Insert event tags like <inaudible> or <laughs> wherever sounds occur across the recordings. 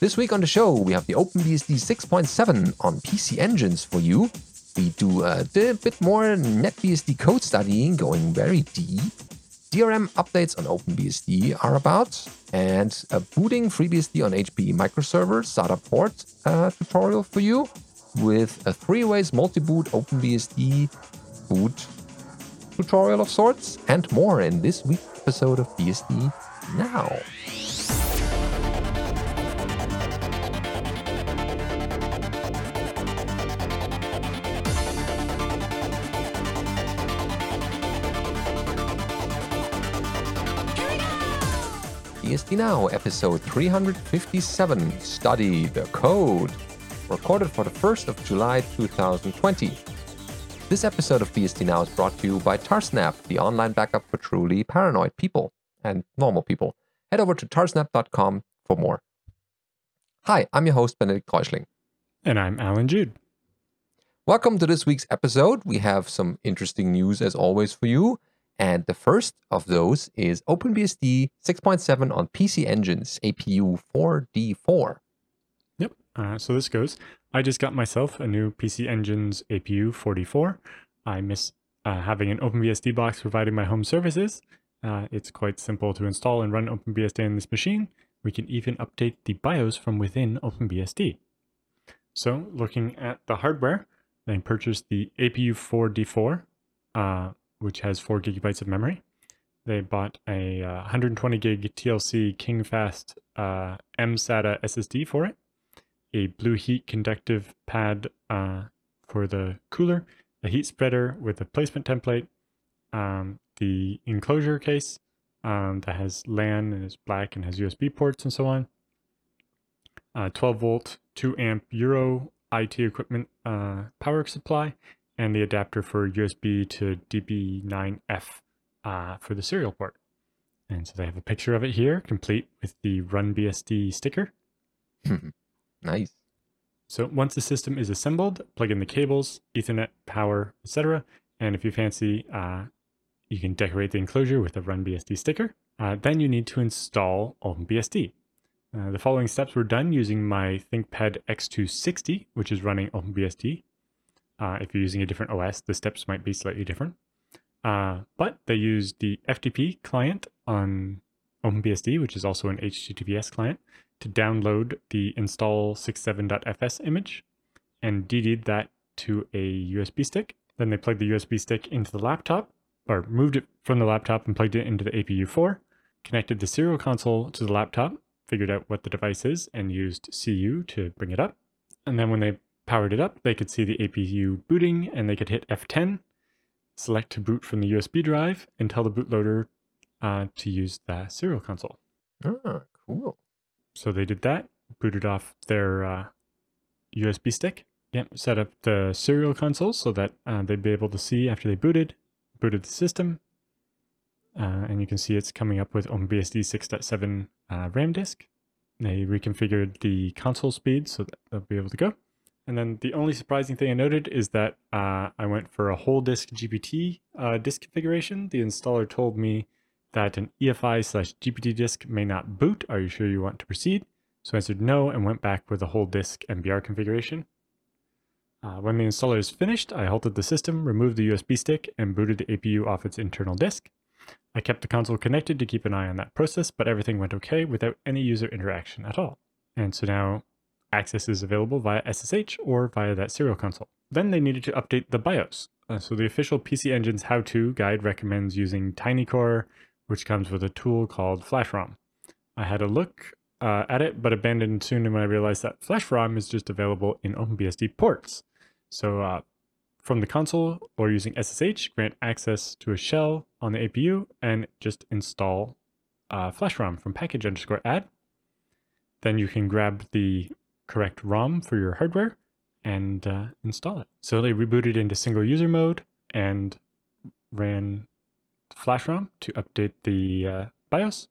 This week on the show, we have the OpenBSD 6.7 on PC engines for you. We do a bit more NetBSD code studying, going very deep. DRM updates on OpenBSD are about, and a booting FreeBSD on HPE microserver SATA port uh, tutorial for you with a three ways multi boot OpenBSD boot tutorial of sorts, and more in this week's episode of BSD Now. Now, episode 357 Study the Code, recorded for the 1st of July 2020. This episode of BSD Now is brought to you by Tarsnap, the online backup for truly paranoid people and normal people. Head over to tarsnap.com for more. Hi, I'm your host, Benedict Reuschling. And I'm Allan Jude. Welcome to this week's episode. We have some interesting news as always for you. And the first of those is OpenBSD 6.7 on PC Engines APU 4D4. Yep. Uh, so this goes. I just got myself a new PC Engines APU 44. I miss uh, having an OpenBSD box providing my home services. Uh, it's quite simple to install and run OpenBSD on this machine. We can even update the BIOS from within OpenBSD. So looking at the hardware, I purchased the APU 4D4 which has four gigabytes of memory. They bought a uh, 120 gig TLC KingFast uh, mSATA SSD for it, a blue heat conductive pad uh, for the cooler, a heat spreader with a placement template, um, the enclosure case um, that has LAN and is black and has USB ports and so on, uh, 12 volt, 2 amp Euro IT equipment uh, power supply, and the adapter for USB to DB9F uh, for the serial port. And so they have a picture of it here, complete with the RunBSD sticker. nice. So once the system is assembled, plug in the cables, Ethernet, power, etc. And if you fancy, uh, you can decorate the enclosure with a RunBSD sticker. Uh, then you need to install OpenBSD. Uh, the following steps were done using my ThinkPad X260, which is running OpenBSD uh, if you're using a different OS, the steps might be slightly different. Uh, but they use the FTP client on OpenBSD, which is also an HTTPS client, to download the install67.fs image and DD'd that to a USB stick. Then they plugged the USB stick into the laptop, or moved it from the laptop and plugged it into the APU4, connected the serial console to the laptop, figured out what the device is, and used CU to bring it up. And then when they powered it up, they could see the APU booting and they could hit F10, select to boot from the USB drive, and tell the bootloader uh, to use the serial console. Ah, cool. So they did that, booted off their uh, USB stick, yep, set up the serial console so that uh, they'd be able to see after they booted, booted the system. Uh, and you can see it's coming up with OpenBSD 6.7 uh, RAM disk. They reconfigured the console speed so that they'll be able to go. And then the only surprising thing I noted is that uh, I went for a whole disk GPT uh, disk configuration. The installer told me that an EFI slash GPT disk may not boot. Are you sure you want to proceed? So I answered no and went back with a whole disk MBR configuration. Uh, when the installer is finished, I halted the system, removed the USB stick, and booted the APU off its internal disk. I kept the console connected to keep an eye on that process, but everything went okay without any user interaction at all. And so now Access is available via SSH or via that serial console. Then they needed to update the BIOS. Uh, so the official PC Engine's how-to guide recommends using TinyCore, which comes with a tool called FlashROM. I had a look uh, at it, but abandoned soon when I realized that FlashROM is just available in OpenBSD ports. So uh, from the console or using SSH, grant access to a shell on the APU and just install uh, FlashROM from package underscore add. Then you can grab the correct ROM for your hardware and uh, install it. So they rebooted into single user mode and ran flash ROM to update the uh, BIOS,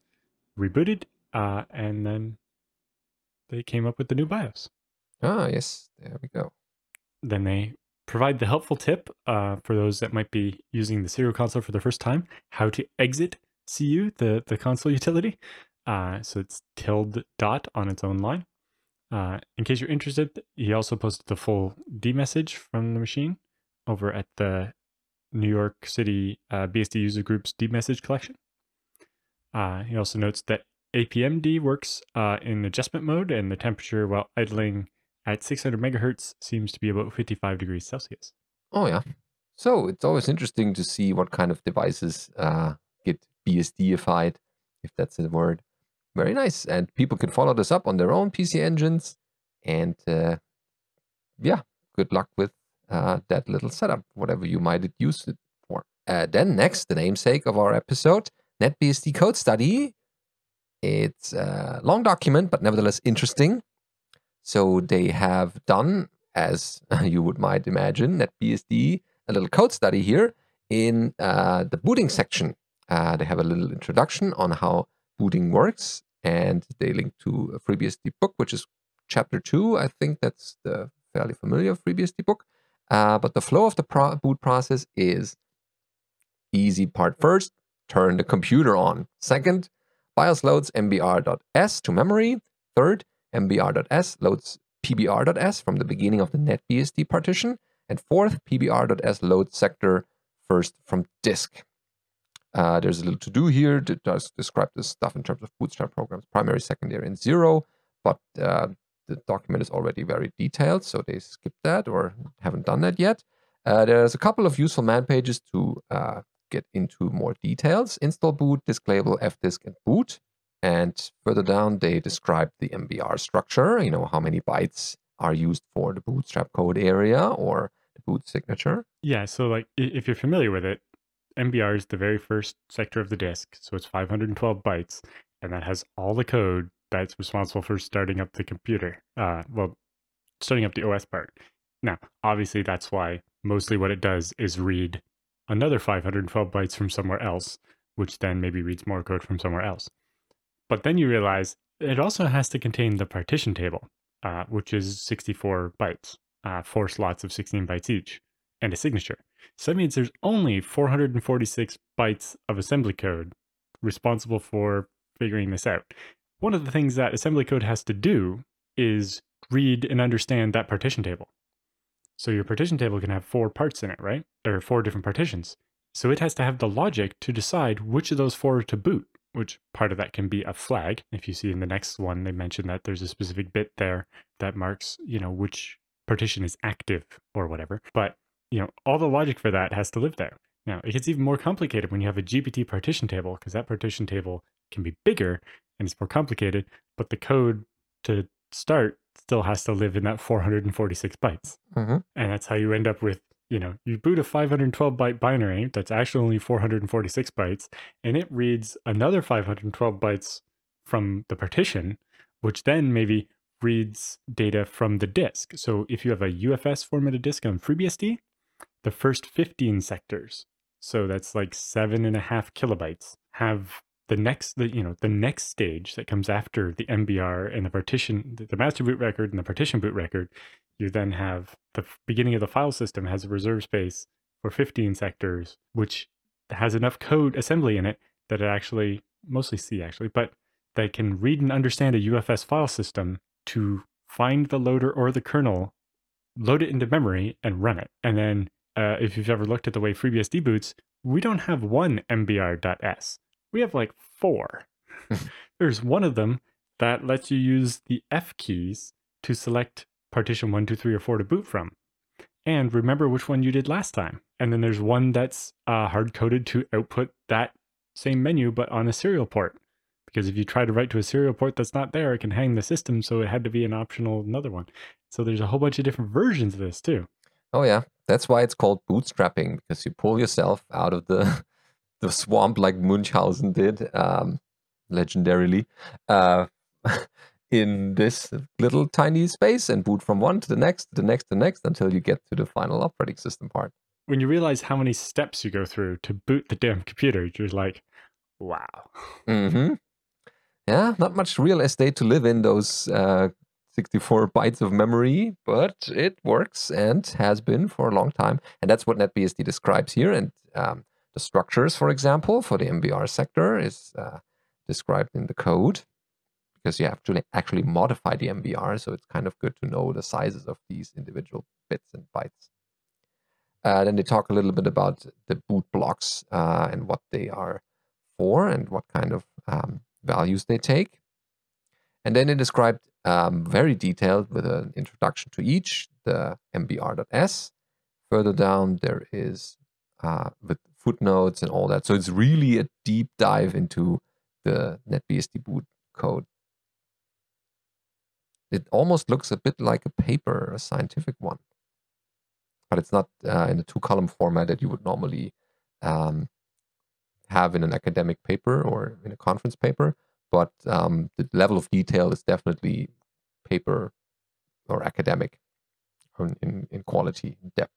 rebooted, uh, and then they came up with the new BIOS. Ah, yes, there we go. Then they provide the helpful tip uh, for those that might be using the serial console for the first time, how to exit CU, the, the console <laughs> utility. Uh, so it's tilde dot on its own line. Uh, in case you're interested, he also posted the full D message from the machine over at the New York City uh, BSD user group's D message collection. Uh, he also notes that APMD works uh, in adjustment mode, and the temperature while idling at 600 megahertz seems to be about 55 degrees Celsius. Oh, yeah. So it's always interesting to see what kind of devices uh, get BSDified, if that's the word. Very nice. And people can follow this up on their own PC engines. And uh, yeah, good luck with uh, that little setup, whatever you might use it for. Uh, then, next, the namesake of our episode NetBSD code study. It's a long document, but nevertheless interesting. So they have done, as <laughs> you would might imagine, NetBSD, a little code study here in uh, the booting section. Uh, they have a little introduction on how booting works, and they link to a FreeBSD book, which is chapter two. I think that's the fairly familiar FreeBSD book. Uh, but the flow of the pro- boot process is easy part first, turn the computer on. Second, BIOS loads mbr.s to memory. Third, mbr.s loads pbr.s from the beginning of the netbsd partition. And fourth, pbr.s loads sector first from disk. Uh, there's a little to do here that does describe this stuff in terms of bootstrap programs, primary, secondary, and zero. But uh, the document is already very detailed, so they skipped that or haven't done that yet. Uh, there's a couple of useful man pages to uh, get into more details install boot, disk label, fdisk, and boot. And further down, they describe the MBR structure, you know, how many bytes are used for the bootstrap code area or the boot signature. Yeah, so like if you're familiar with it, MBR is the very first sector of the disk, so it's 512 bytes, and that has all the code that's responsible for starting up the computer. Uh, well, starting up the OS part. Now, obviously, that's why mostly what it does is read another 512 bytes from somewhere else, which then maybe reads more code from somewhere else. But then you realize it also has to contain the partition table, uh, which is 64 bytes, uh, four slots of 16 bytes each, and a signature. So that means there's only 446 bytes of assembly code responsible for figuring this out one of the things that assembly code has to do is read and understand that partition table. So your partition table can have four parts in it, right? Or four different partitions. So it has to have the logic to decide which of those four to boot, which part of that can be a flag. If you see in the next one, they mention that there's a specific bit there that marks, you know, which partition is active or whatever. But, you know, all the logic for that has to live there. Now, it gets even more complicated when you have a GPT partition table because that partition table can be bigger and it's more complicated, but the code to start still has to live in that 446 bytes. Mm-hmm. And that's how you end up with, you know, you boot a 512 byte binary that's actually only 446 bytes, and it reads another 512 bytes from the partition, which then maybe reads data from the disk. So if you have a UFS formatted disk on FreeBSD, the first 15 sectors, so that's like seven and a half kilobytes, have the next the you know the next stage that comes after the mbr and the partition the master boot record and the partition boot record. You then have the beginning of the file system has a reserve space for 15 sectors which has enough code assembly in it that it actually mostly c actually but that can read and understand a ufs file system to find the loader or the kernel load it into memory and run it. And then uh, if you've ever looked at the way FreeBSD boots, we don't have one mbr.s we have like four. <laughs> There's one of them that lets you use the F keys to select partition one, two, three, or four to boot from. And remember which one you did last time. And then there's one that's uh, hard coded to output that same menu, but on a serial port. Because if you try to write to a serial port that's not there, it can hang the system. So it had to be an optional another one. So there's a whole bunch of different versions of this too. Oh, yeah. That's why it's called bootstrapping, because you pull yourself out of the <laughs> the swamp like Munchausen did, um, legendarily, uh, <laughs> in this little tiny space and boot from one to the next, to the next, to the next until you get to the final operating system part. When you realize how many steps you go through to boot the damn computer, you're like, wow. Mm-hmm. Yeah, not much real estate to live in those uh, 64 bytes of memory, but it works and has been for a long time. And that's what NetBSD describes here. And um, the structures, for example, for the MBR sector is uh, described in the code. because you have to actually modify the MBR. So it's kind of good to know the sizes of these individual bits and bytes. Uh, then they talk a little bit about the boot blocks uh, and what they are for and what kind of um, values they take. And then they described um, very detailed with an introduction to each the mbr.s. Further down, there is uh, with footnotes and all that. So it's really a deep dive into the NetBSD boot code. It almost looks a bit like a paper, a scientific one but it's not uh, in the two column format that you would normally um, have in an academic paper or in a conference paper. But um, the level of detail is definitely paper or academic in, in quality, in depth.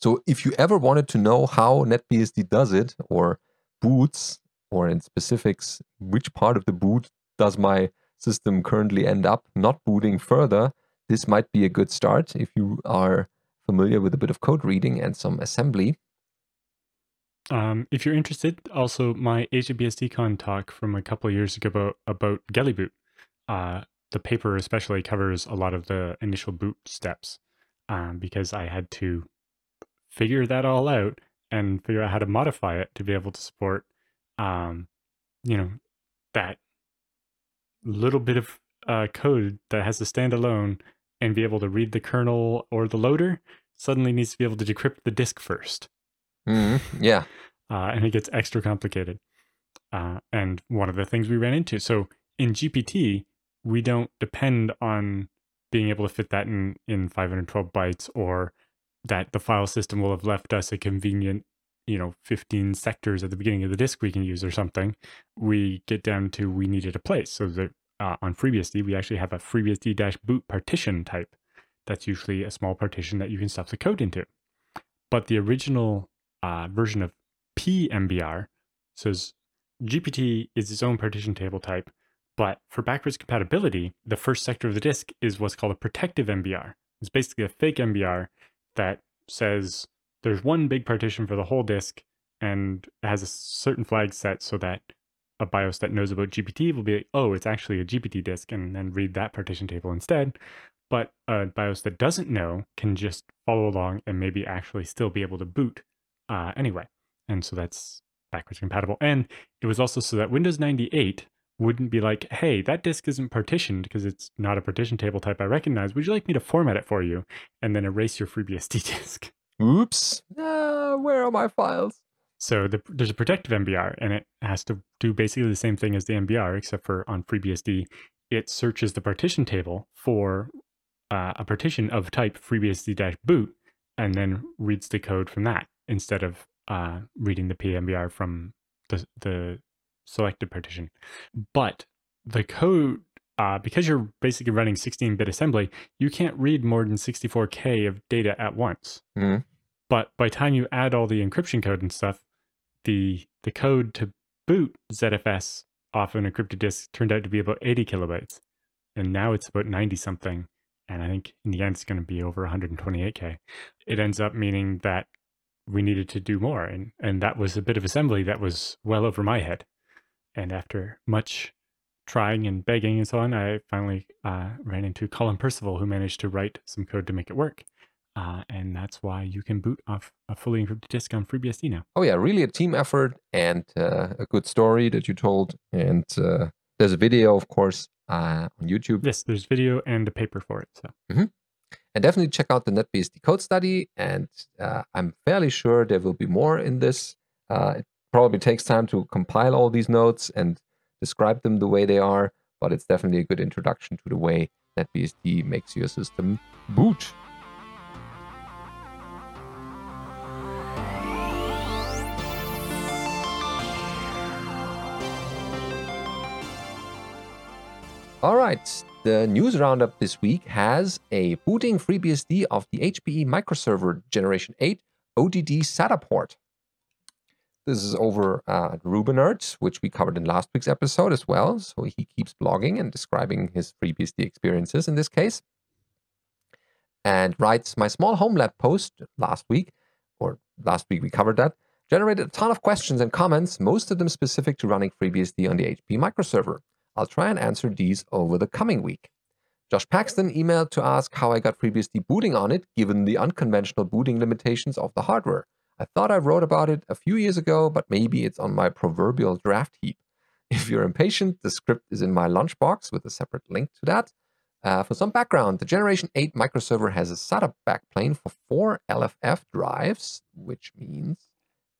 So if you ever wanted to know how NetBSD does it or boots, or in specifics, which part of the boot does my system currently end up not booting further, this might be a good start if you are familiar with a bit of code reading and some assembly. Um, if you're interested, also my AsiaBSDCon talk from a couple years ago about, about GELIBoot. Uh, the paper especially covers a lot of the initial boot steps um, because I had to figure that all out and figure out how to modify it to be able to support, um, you know, that little bit of uh, code that has to stand alone and be able to read the kernel or the loader suddenly needs to be able to decrypt the disk 1st mm-hmm. Yeah. Uh, and it gets extra complicated. Uh, and one of the things we ran into. So in GPT, we don't depend on being able to fit that in, in 512 bytes or that the file system will have left us a convenient, you know, 15 sectors at the beginning of the disk we can use or something. We get down to we needed a place. So the uh, on FreeBSD, we actually have a FreeBSD-boot partition type. That's usually a small partition that you can stuff the code into. But the original uh, version of PMBR says GPT is its own partition table type, but for backwards compatibility, the first sector of the disk is what's called a protective MBR. It's basically a fake MBR that says there's one big partition for the whole disk and has a certain flag set so that a BIOS that knows about GPT will be like, oh, it's actually a GPT disk, and then read that partition table instead. But a BIOS that doesn't know can just follow along and maybe actually still be able to boot uh, anyway. And so that's backwards compatible. And it was also so that Windows 98 wouldn't be like, hey, that disk isn't partitioned because it's not a partition table type I recognize. Would you like me to format it for you and then erase your FreeBSD <laughs> disk? Oops. Uh, where are my files? So the, there's a protective MBR, and it has to do basically the same thing as the MBR, except for on FreeBSD, it searches the partition table for uh, a partition of type FreeBSD-boot, and then reads the code from that instead of uh, reading the PMBR from the, the selected partition. But the code, uh, because you're basically running 16-bit assembly, you can't read more than 64K of data at once. Mm-hmm. But by time you add all the encryption code and stuff, the the code to boot ZFS off an encrypted disk turned out to be about 80 kilobytes, and now it's about 90 something. And I think in the end it's going to be over 128k. It ends up meaning that we needed to do more, and and that was a bit of assembly that was well over my head. And after much trying and begging and so on, I finally uh, ran into Colin Percival, who managed to write some code to make it work. Uh, and that's why you can boot off a fully encrypted disk on FreeBSD now. Oh yeah, really a team effort and uh, a good story that you told. And uh, there's a video, of course, uh, on YouTube. Yes, there's video and a paper for it. So. Mm-hmm. And definitely check out the NetBSD code study. And uh, I'm fairly sure there will be more in this. Uh, it probably takes time to compile all these notes and describe them the way they are, but it's definitely a good introduction to the way NetBSD makes your system boot. All right, the news roundup this week has a booting FreeBSD of the HPE microserver Generation 8 ODD SATA port. This is over uh, at Rubenerd, which we covered in last week's episode as well. So he keeps blogging and describing his FreeBSD experiences in this case. And writes, My small home lab post last week, or last week we covered that, Generated a ton of questions and comments, most of them specific to running FreeBSD on the HP microserver. I'll try and answer these over the coming week. Josh Paxton emailed to ask how I got FreeBSD booting on it, given the unconventional booting limitations of the hardware. I thought I wrote about it a few years ago, but maybe it's on my proverbial draft heap. <laughs> If you're impatient, the script is in my lunchbox with a separate link to that. Uh, for some background, the Generation 8 microserver has a SATA backplane for four LFF drives, which means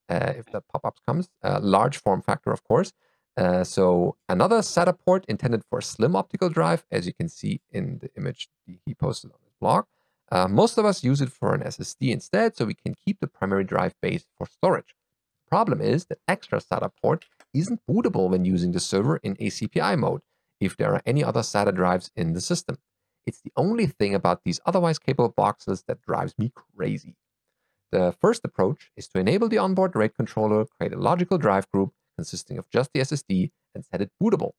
uh, if that pop-up comes. Uh, large form factor, of course. Uh, so another SATA port intended for slim optical drive, as you can see in the image he posted on his blog. Uh, most of us use it for an SSD instead, so we can keep the primary drive base for storage. The problem is that extra SATA port isn't bootable when using the server in ACPI mode if there are any other SATA drives in the system. It's the only thing about these otherwise capable boxes that drives me crazy. The first approach is to enable the onboard RAID controller, create a logical drive group consisting of just the SSD, and set it bootable.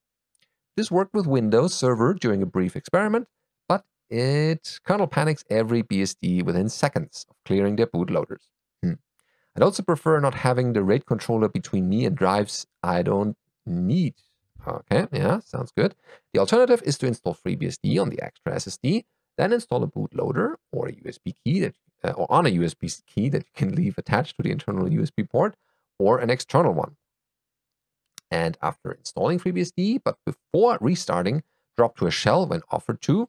This worked with Windows Server during a brief experiment, but it kernel panics every BSD within seconds of clearing their bootloaders. Hmm. I'd also prefer not having the RAID controller between me and drives I don't need. Okay, yeah, sounds good. The alternative is to install FreeBSD on the extra SSD, then install a bootloader or a USB key that uh, or on a USB key that you can leave attached to the internal USB port or an external one. And after installing FreeBSD, but before restarting, drop to a shell when offered to,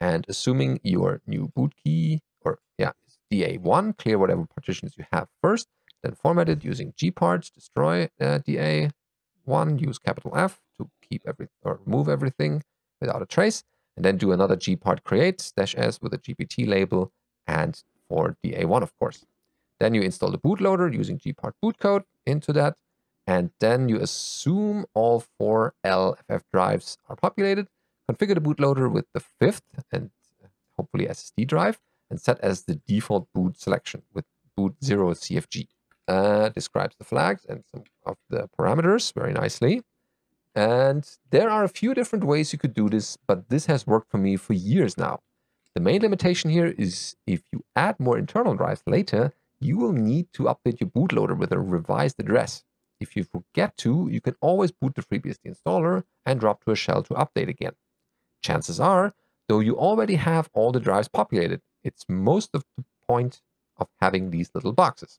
and assuming your new boot key or yeah DA1, clear whatever partitions you have first, then format it using gparts, destroy uh, DA1, use capital F to keep every or remove everything without a trace, and then do another gpart create dash s with a GPT label and for DA1, of course. Then you install the bootloader using gpart bootcode into that, and then you assume all four LFF drives are populated, configure the bootloader with the fifth and hopefully SSD drive, and set as the default boot selection with boot 0 CFG. Uh, describes the flags and some of the parameters very nicely. And there are a few different ways you could do this, but this has worked for me for years now. The main limitation here is if you add more internal drives later, you will need to update your bootloader with a revised address. If you forget to, you can always boot the FreeBSD installer and drop to a shell to update again. Chances are, though you already have all the drives populated, it's most of the point of having these little boxes.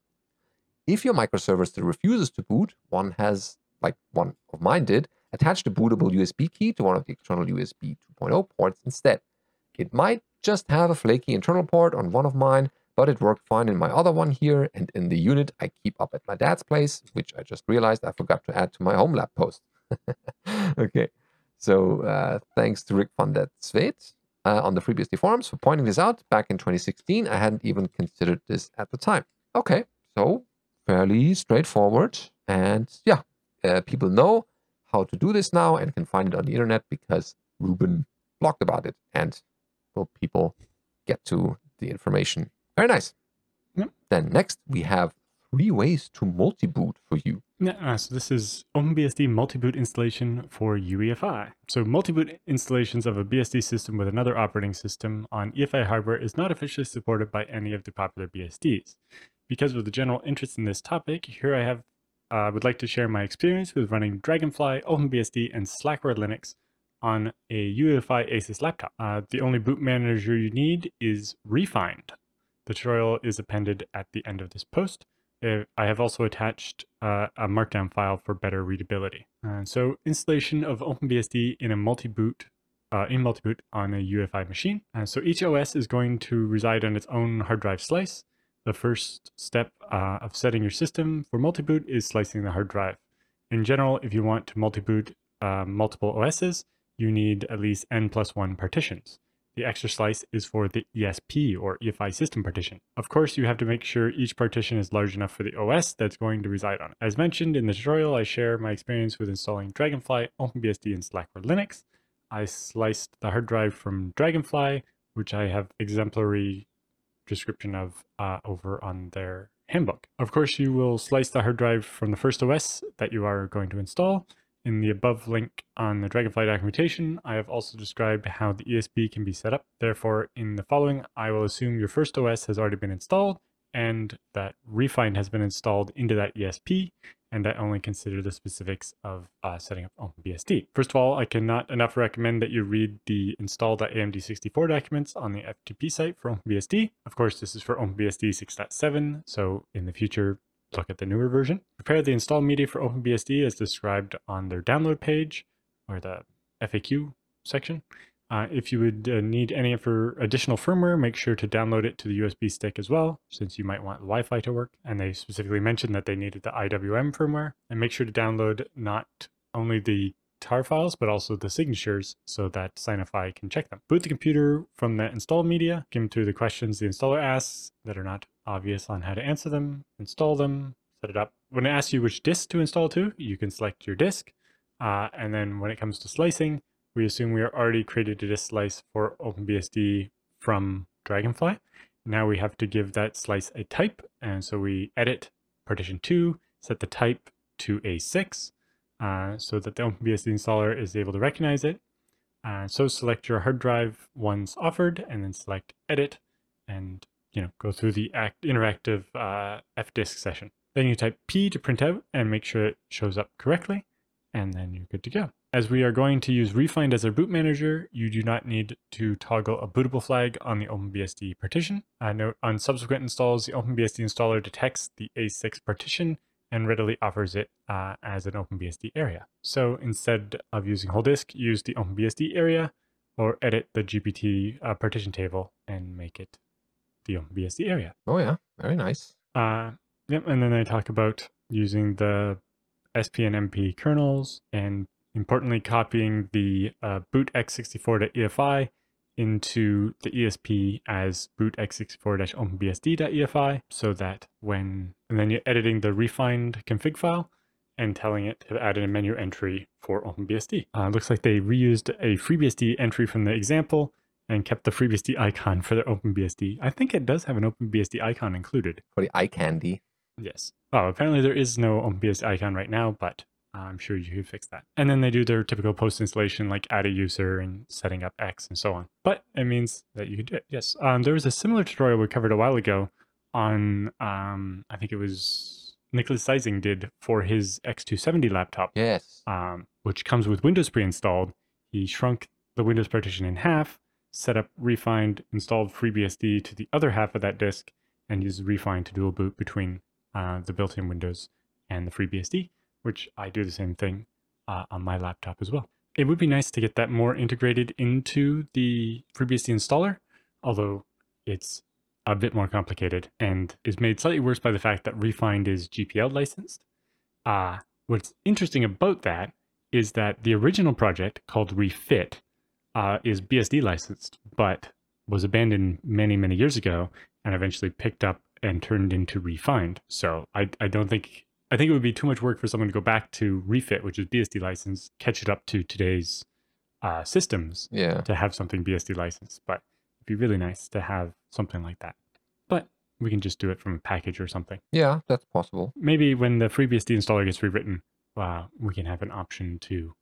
If your microserver still refuses to boot, one has, like one of mine did, attach the bootable USB key to one of the external USB 2.0 ports instead. It might just have a flaky internal port on one of mine, but it worked fine in my other one here and in the unit I keep up at my dad's place, which I just realized I forgot to add to my home lab post. <laughs> okay, so uh, thanks to Rick van der Zweet uh, on the FreeBSD forums for pointing this out back in 2016. I hadn't even considered this at the time. Okay, so fairly straightforward. And yeah, uh, people know how to do this now and can find it on the internet because Ruben blogged about it and will people get to the information. Very nice. Yep. Then next we have three ways to multi-boot for you. Yeah, uh, so this is OpenBSD multi-boot installation for UEFI. So multi-boot installations of a BSD system with another operating system on EFI hardware is not officially supported by any of the popular BSDs. Because of the general interest in this topic, here I have I uh, would like to share my experience with running Dragonfly, OpenBSD, and Slackware Linux on a UEFI Asus laptop. Uh, the only boot manager you need is Refind. The tutorial is appended at the end of this post. I have also attached uh, a markdown file for better readability. So installation of OpenBSD in a multi-boot uh, in multi-boot on a UEFI machine. so each OS is going to reside on its own hard drive slice. The first step uh, of setting your system for multi-boot is slicing the hard drive. In general, if you want to multi-boot uh, multiple OSs, you need at least n plus 1 partitions. The extra slice is for the ESP or EFI system partition. Of course, you have to make sure each partition is large enough for the OS that's going to reside on. As mentioned in the tutorial, I share my experience with installing Dragonfly, OpenBSD, and Slackware Linux. I sliced the hard drive from Dragonfly, which I have exemplary description of uh, over on their handbook. Of course, you will slice the hard drive from the first OS that you are going to install. In the above link on the Dragonfly documentation, I have also described how the ESP can be set up. Therefore, in the following, I will assume your first OS has already been installed and that Refind has been installed into that ESP, and I only consider the specifics of uh, setting up OpenBSD. First of all, I cannot enough recommend that you read the install.amd64 documents on the FTP site for OpenBSD. Of course, this is for OpenBSD 6.7, so in the future, look at the newer version. Prepare the install media for OpenBSD as described on their download page or the FAQ section. Uh, if you would uh, need any for additional firmware, make sure to download it to the USB stick as well, since you might want Wi-Fi to work. And they specifically mentioned that they needed the IWM firmware. And make sure to download not only the tar files, but also the signatures so that Signify can check them. Boot the computer from the install media, give them to the questions the installer asks that are not obvious on how to answer them, install them, set it up. When it asks you which disk to install to, you can select your disk. Uh, and then when it comes to slicing, we assume we are already created a disk slice for OpenBSD from Dragonfly. Now we have to give that slice a type. And so we edit partition 2, set the type to A6 uh, so that the OpenBSD installer is able to recognize it. Uh, so select your hard drive once offered and then select edit and you know go through the act interactive uh, fdisk session. Then you type P to print out and make sure it shows up correctly and then you're good to go. As we are going to use Refind as our boot manager, you do not need to toggle a bootable flag on the OpenBSD partition. Uh, note on subsequent installs, the OpenBSD installer detects the A6 partition and readily offers it uh, as an OpenBSD area. So instead of using whole disk, use the OpenBSD area or edit the GPT uh, partition table and make it the OpenBSD area. Oh yeah, very nice. Uh, yep, and then I talk about using the SP and MP kernels and importantly copying the uh, boot x64.efi into the ESP as boot x64-openbsd.efi so that when, and then you're editing the Refind config file and telling it to add in a menu entry for OpenBSD. Uh, looks like they reused a FreeBSD entry from the example and kept the FreeBSD icon for their OpenBSD. I think it does have an OpenBSD icon included. For the eye candy. Yes. Oh, apparently there is no OpenBSD icon right now, but I'm sure you could fix that. And then they do their typical post installation, like add a user and setting up X and so on. But it means that you could do it. Yes. Um, there was a similar tutorial we covered a while ago on, um, I think it was Nicholas Sizing did for his X270 laptop. Yes. Um, which comes with Windows pre-installed. He shrunk the Windows partition in half, set up Refind, installed FreeBSD to the other half of that disk, and used Refind to dual boot between uh, the built-in Windows and the FreeBSD which I do the same thing uh, on my laptop as well. It would be nice to get that more integrated into the FreeBSD installer, although it's a bit more complicated and is made slightly worse by the fact that Refind is GPL licensed. Uh, what's interesting about that is that the original project called Refit uh, is BSD licensed, but was abandoned many, many years ago and eventually picked up and turned into Refind. So I, I don't think I think it would be too much work for someone to go back to Refit, which is BSD license, catch it up to today's uh, systems Yeah. to have something BSD licensed. But it'd be really nice to have something like that. But we can just do it from a package or something. Yeah, that's possible. Maybe when the FreeBSD installer gets rewritten, uh, we can have an option to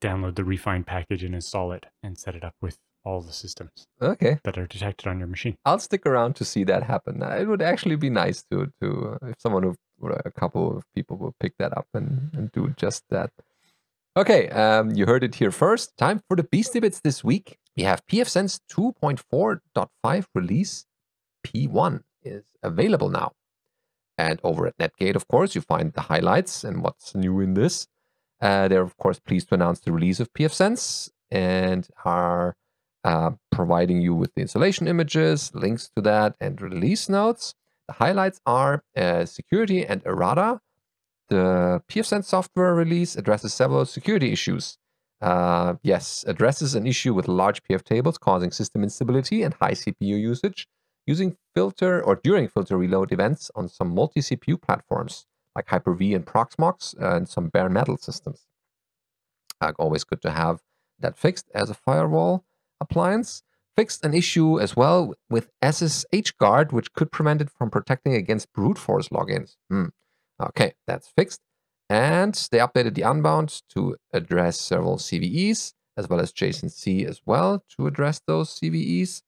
download the Refind package and install it and set it up with all the systems Okay. that are detected on your machine. I'll stick around to see that happen. It would actually be nice to to uh, if someone who, or a couple of people will pick that up and, and do just that. Okay, um, you heard it here first. Time for the Beastie Bits this week. We have pfSense 2.4.5 release P1 is available now. And over at Netgate, of course, you find the highlights and what's new in this. Uh, they're, of course, pleased to announce the release of pfSense and are uh, providing you with the installation images, links to that, and release notes. The highlights are uh, security and errata. The pfSense software release addresses several security issues. Uh, yes, addresses an issue with large PF tables causing system instability and high CPU usage using filter or during filter reload events on some multi CPU platforms like Hyper-V and Proxmox and some bare metal systems. Uh, always good to have that fixed as a firewall appliance. Fixed an issue as well with SSH guard, which could prevent it from protecting against brute force logins. Hmm. Okay, that's fixed. And they updated the Unbound to address several CVEs, as well as JSON-C as well to address those CVEs.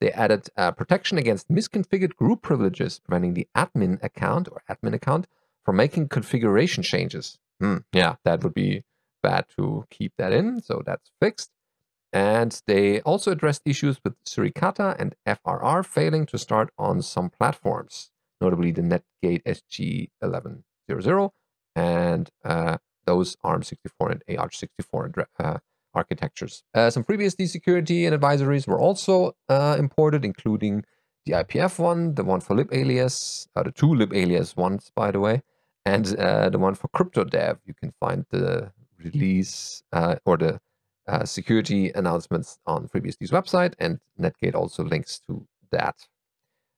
They added uh, protection against misconfigured group privileges, preventing the admin account or admin account from making configuration changes. Hmm, yeah, that would be bad to keep that in, so that's fixed. And they also addressed issues with Suricata and FRR failing to start on some platforms, notably the Netgate SG1100 and uh, those ARM64 and AR64 uh, architectures. Uh, some FreeBSD security and advisories were also uh, imported, including the IPF one, the one for libalias, uh, the two libalias ones, by the way, and uh, the one for CryptoDev. You can find the release or the uh, security announcements on FreeBSD's website, and Netgate also links to that.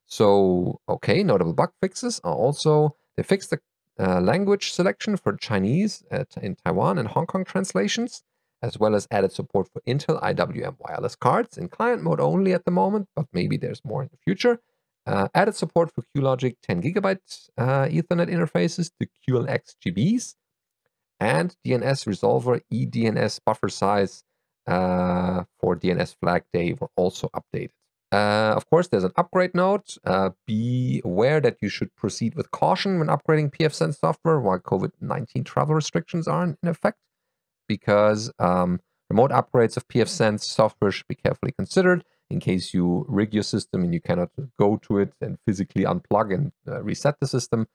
So, okay, notable bug fixes are also they fixed the uh, language selection for Chinese at, in Taiwan and Hong Kong translations, as well as added support for Intel IWM wireless cards in client mode only at the moment, but maybe there's more in the future. Uh, added support for QLogic 10 gigabyte uh, Ethernet interfaces to QLX GBs, and DNS resolver eDNS buffer size uh, for DNS flag day were also updated. Uh, of course, there's an upgrade note. Uh, be aware that you should proceed with caution when upgrading pfSense software while COVID 19 travel restrictions are in effect, because um, remote upgrades of pfSense software should be carefully considered in case you rig your system and you cannot go to it and physically unplug and uh, reset the system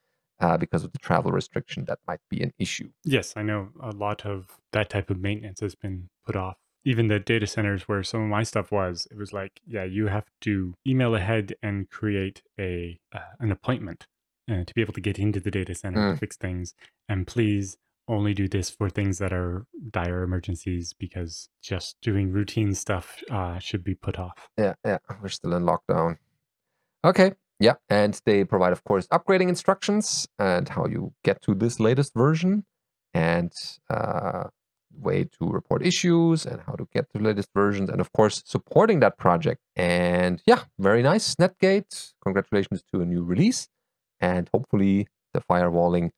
uh, because of the travel restriction, that might be an issue. Yes, I know a lot of that type of maintenance has been put off. Even the data centers where some of my stuff was, it was like, yeah, you have to email ahead and create a uh, an appointment uh, to be able to get into the data center mm. to fix things. And please only do this for things that are dire emergencies because just doing routine stuff uh, should be put off. Yeah, yeah, we're still in lockdown. Okay, yeah, and they provide, of course, upgrading instructions and how you get to this latest version, and uh, way to report issues and how to get the latest versions, and of course, supporting that project. And yeah, very nice, Netgate. Congratulations to a new release, and hopefully the firewalling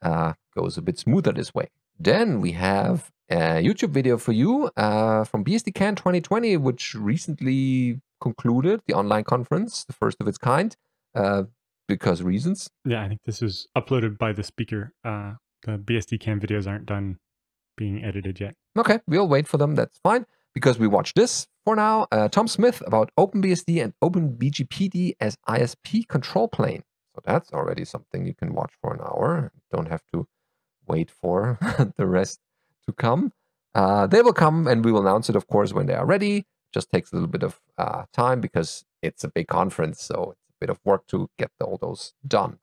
uh, goes a bit smoother this way. Then we have a YouTube video for you uh, from BSDCan 2020, which recently concluded the online conference, the first of its kind uh, because reasons. Yeah, I think this is uploaded by the speaker. Uh, the BSDCan videos aren't done being edited yet. Okay, we'll wait for them. That's fine because we watch this for now. Uh, Tom Smyth about OpenBSD and OpenBGPD as ISP control plane. So that's already something you can watch for an hour. Don't have to wait for <laughs> the rest to come. Uh, they will come and we will announce it, of course, when they are ready. Just takes a little bit of uh, time because it's a big conference. So bit of work to get all those done.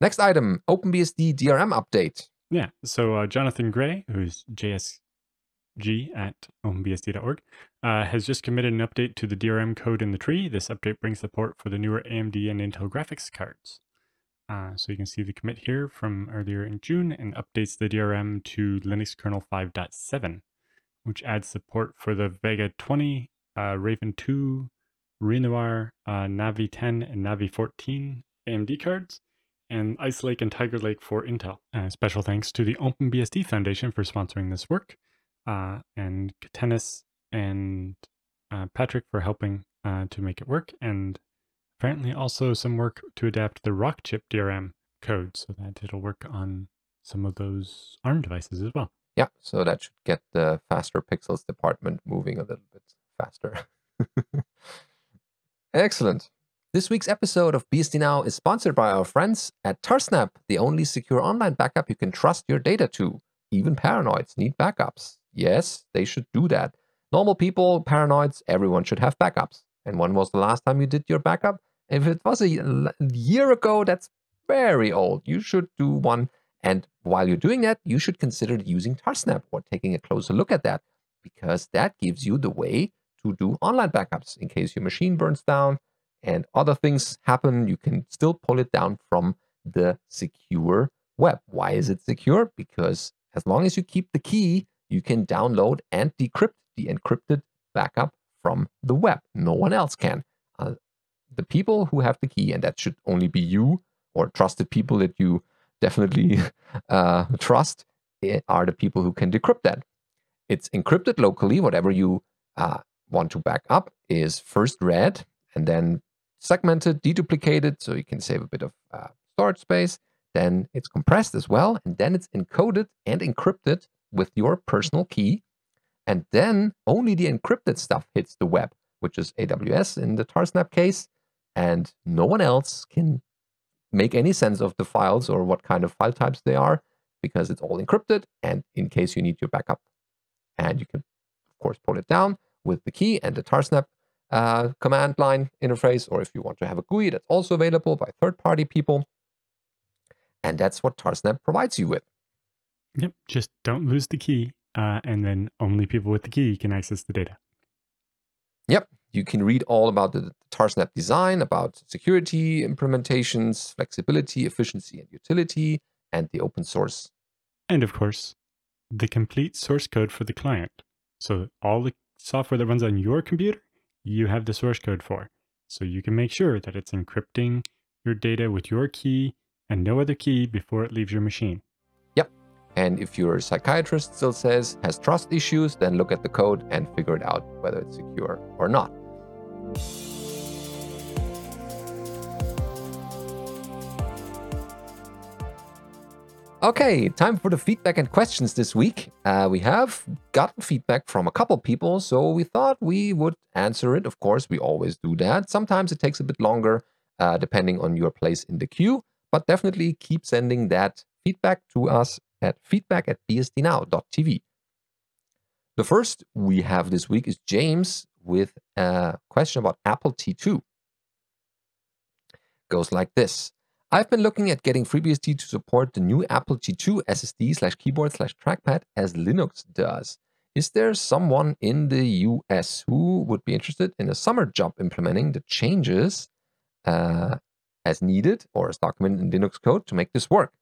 Next item, OpenBSD DRM update. Yeah, so uh, Jonathan Gray, who's JSG at openbsd.org, uh, has just committed an update to the DRM code in the tree. This update brings support for the newer AMD and Intel graphics cards. Uh, so you can see the commit here from earlier in June and updates the DRM to Linux kernel 5.7, which adds support for the Vega 20, uh, Raven 2, Renoir, uh, Navi 10, and Navi 14 AMD cards, and Ice Lake and Tiger Lake for Intel. Uh, special thanks to the OpenBSD Foundation for sponsoring this work, uh, and Kettenis and uh, Patrick for helping uh, to make it work, and apparently also some work to adapt the Rockchip DRM code so that it'll work on some of those ARM devices as well. Yeah, so that should get the faster pixels department moving a little bit faster. <laughs> Excellent. This week's episode of BSD Now is sponsored by our friends at Tarsnap, the only secure online backup you can trust your data to. Even paranoids need backups. Yes, they should do that. Normal people, paranoids, everyone should have backups. And when was the last time you did your backup? If it was a year ago, that's very old. You should do one. And while you're doing that, you should consider using Tarsnap or taking a closer look at that because that gives you the way to do online backups in case your machine burns down and other things happen. You can still pull it down from the secure web. Why is it secure? Because as long as you keep the key, you can download and decrypt the encrypted backup from the web. No one else can. Uh, the people who have the key, and that should only be you or trusted people that you definitely <laughs> uh, trust, eh, are the people who can decrypt that. It's encrypted locally, whatever you uh, want to back up is first read and then segmented, deduplicated, so you can save a bit of uh, storage space. Then it's compressed as well, and then it's encoded and encrypted with your personal key. And then only the encrypted stuff hits the web, which is AWS in the Tarsnap case, and no one else can make any sense of the files or what kind of file types they are because it's all encrypted. And in case you need your backup, and you can, of course, pull it down with the key and the Tarsnap uh, command line interface, or if you want to have a GUI, that's also available by third party people. And that's what Tarsnap provides you with. Yep. Just don't lose the key, uh, and then only people with the key can access the data. Yep. You can read all about the Tarsnap design, about security implementations, flexibility, efficiency, and utility, and the open source. And of course, the complete source code for the client. So all the software that runs on your computer, you have the source code for. So you can make sure that it's encrypting your data with your key and no other key before it leaves your machine. Yep. And if your psychiatrist still says has trust issues, then look at the code and figure it out whether it's secure or not. Okay, time for the feedback and questions this week. Uh, we have gotten feedback from a couple people, so we thought we would answer it. Of course, we always do that. Sometimes it takes a bit longer, uh, depending on your place in the queue, but definitely keep sending that feedback to us at feedback at bsdnow.tv. The first we have this week is James with a question about Apple T2. Goes like this. I've been looking at getting FreeBSD to support the new Apple T2 SSD slash keyboard slash trackpad as Linux does. Is there someone in the US who would be interested in a summer job implementing the changes uh, as needed or as documented in Linux code to make this work?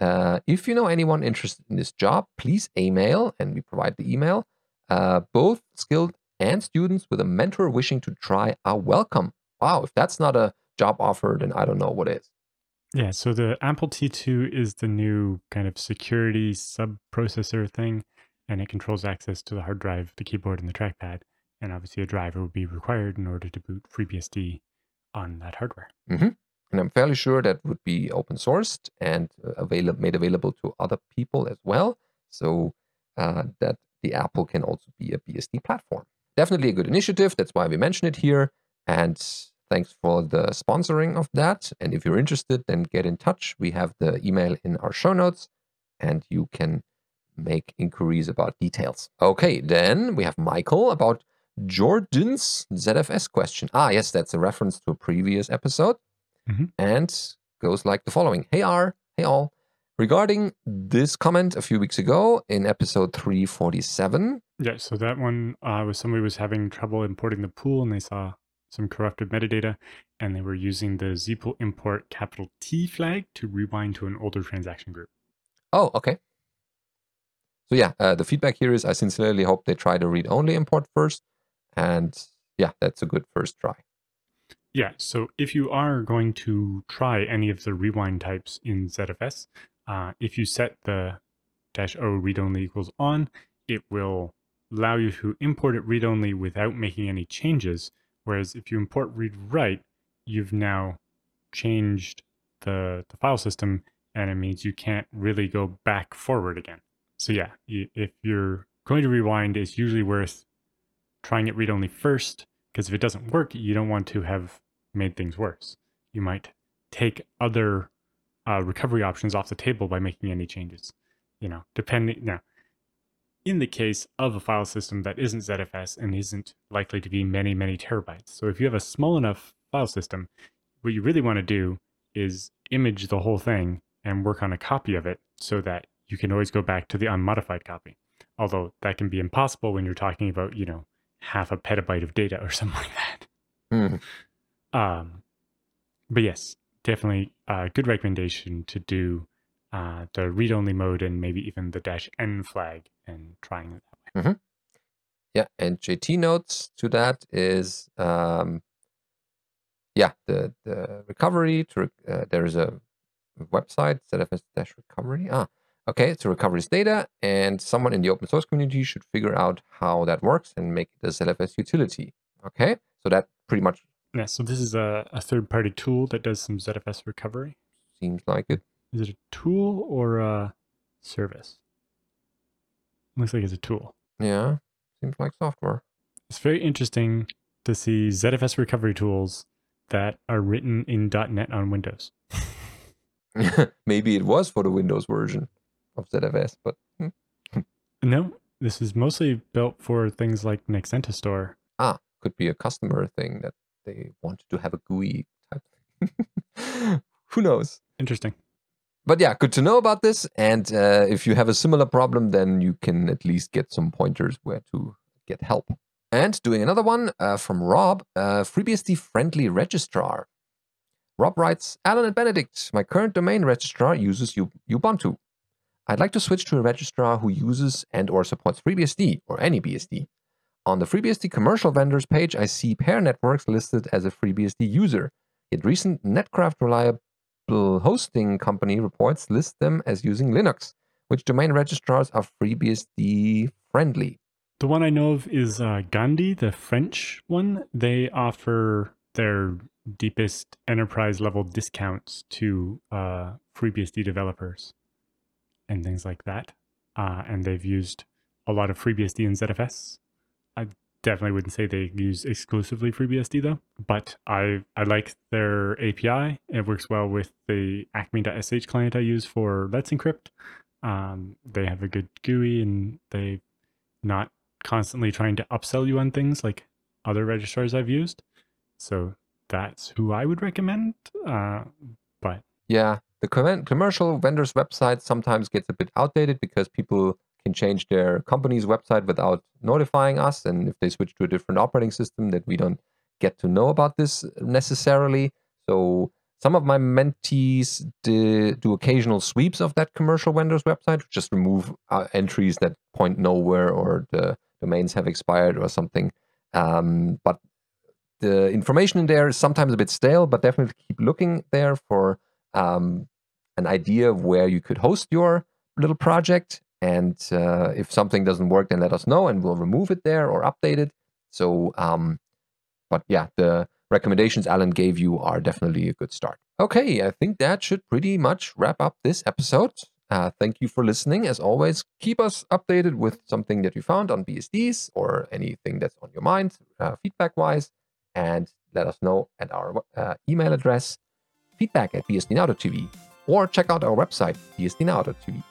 Uh, if you know anyone interested in this job, please email, and we provide the email. Uh, both skilled and students with a mentor wishing to try are welcome. Wow, if that's not a job offer, then I don't know what is. Yeah, so the Apple T2 is the new kind of security sub processor thing, and it controls access to the hard drive, the keyboard, and the trackpad. And obviously, a driver would be required in order to boot FreeBSD on that hardware. Mm-hmm. And I'm fairly sure that would be open sourced and uh, available, made available to other people as well, so uh, that the Apple can also be a BSD platform. Definitely a good initiative. That's why we mention it here. And Thanks for the sponsoring of that. And if you're interested, then get in touch. We have the email in our show notes and you can make inquiries about details. Okay, then we have Michael about Jordan's ZFS question. Ah, yes, that's a reference to a previous episode mm-hmm. and goes like the following Hey, R, hey, all. Regarding this comment a few weeks ago in episode 347. Yeah, so that one uh, was somebody was having trouble importing the pool and they saw some corrupted metadata, and they were using the zpool import capital T flag to rewind to an older transaction group. Oh, okay. So yeah, uh, the feedback here is I sincerely hope they try to read only import first, and yeah, that's a good first try. Yeah, so if you are going to try any of the rewind types in ZFS, uh, if you set the dash O read only equals on, it will allow you to import it read only without making any changes Whereas if you import read write, you've now changed the, the file system and it means you can't really go back forward again. So yeah, if you're going to rewind, it's usually worth trying it read only first because if it doesn't work, you don't want to have made things worse. You might take other uh, recovery options off the table by making any changes. You know, depending now, in the case of a file system that isn't ZFS and isn't likely to be many, many terabytes. So if you have a small enough file system, what you really want to do is image the whole thing and work on a copy of it so that you can always go back to the unmodified copy. Although that can be impossible when you're talking about, you know, half a petabyte of data or <laughs> something like that. Mm. Um, but yes, definitely a good recommendation to do uh, the read-only mode and maybe even the dash n flag and trying it that way. Mm-hmm. Yeah, and JT notes to that is, um, yeah, the the recovery. To uh, there is a website ZFS dash recovery. Ah, Okay, so recovery is data, and someone in the open source community should figure out how that works and make the ZFS utility. Okay, so that pretty much Yeah, so this is a, a third party tool that does some ZFS recovery. seems like it. Is it a tool or a service? Looks like it's a tool. Yeah, seems like software. It's very interesting to see ZFS recovery tools that are written in .NET on Windows. <laughs> Maybe it was for the Windows version of ZFS, but hmm. No, this is mostly built for things like NexentaStor. ah, could be a customer thing that they wanted to have a GUI type. thing. <laughs> Who knows? Interesting. But yeah, good to know about this. And uh, if you have a similar problem, then you can at least get some pointers where to get help. And doing another one uh, from Rob, uh, FreeBSD friendly registrar. Rob writes, Allan and Benedict, my current domain registrar uses U- Ubuntu. I'd like to switch to a registrar who uses and or supports FreeBSD or any BSD. On the FreeBSD commercial vendors page, I see Pair Networks listed as a FreeBSD user. Yet recent Netcraft reliable hosting company reports list them as using Linux, which domain registrars are FreeBSD friendly. The one I know of is uh, Gandi, the French one. They offer their deepest enterprise level discounts to uh, FreeBSD developers and things like that. Uh, and they've used a lot of FreeBSD and ZFS. Definitely wouldn't say they use exclusively FreeBSD though, but I I like their API. It works well with the Acme.sh client I use for Let's Encrypt. Um, they have a good GUI and they not constantly trying to upsell you on things like other registrars I've used. So that's who I would recommend. Uh, but Yeah, the commercial vendors website sometimes gets a bit outdated because people can change their company's website without notifying us. And if they switch to a different operating system, that we don't get to know about this necessarily. So some of my mentees do, do occasional sweeps of that commercial vendor's website, just remove uh, entries that point nowhere or the domains have expired or something. Um, but the information in there is sometimes a bit stale, but definitely keep looking there for um, an idea of where you could host your little project. And uh, if something doesn't work, then let us know and we'll remove it there or update it. So, um, but yeah, the recommendations Allan gave you are definitely a good start. Okay, I think that should pretty much wrap up this episode. Uh, thank you for listening. As always, keep us updated with something that you found on BSDs or anything that's on your mind, uh, feedback wise, and let us know at our uh, email address feedback at bsdnow.tv or check out our website, bsdnow.tv.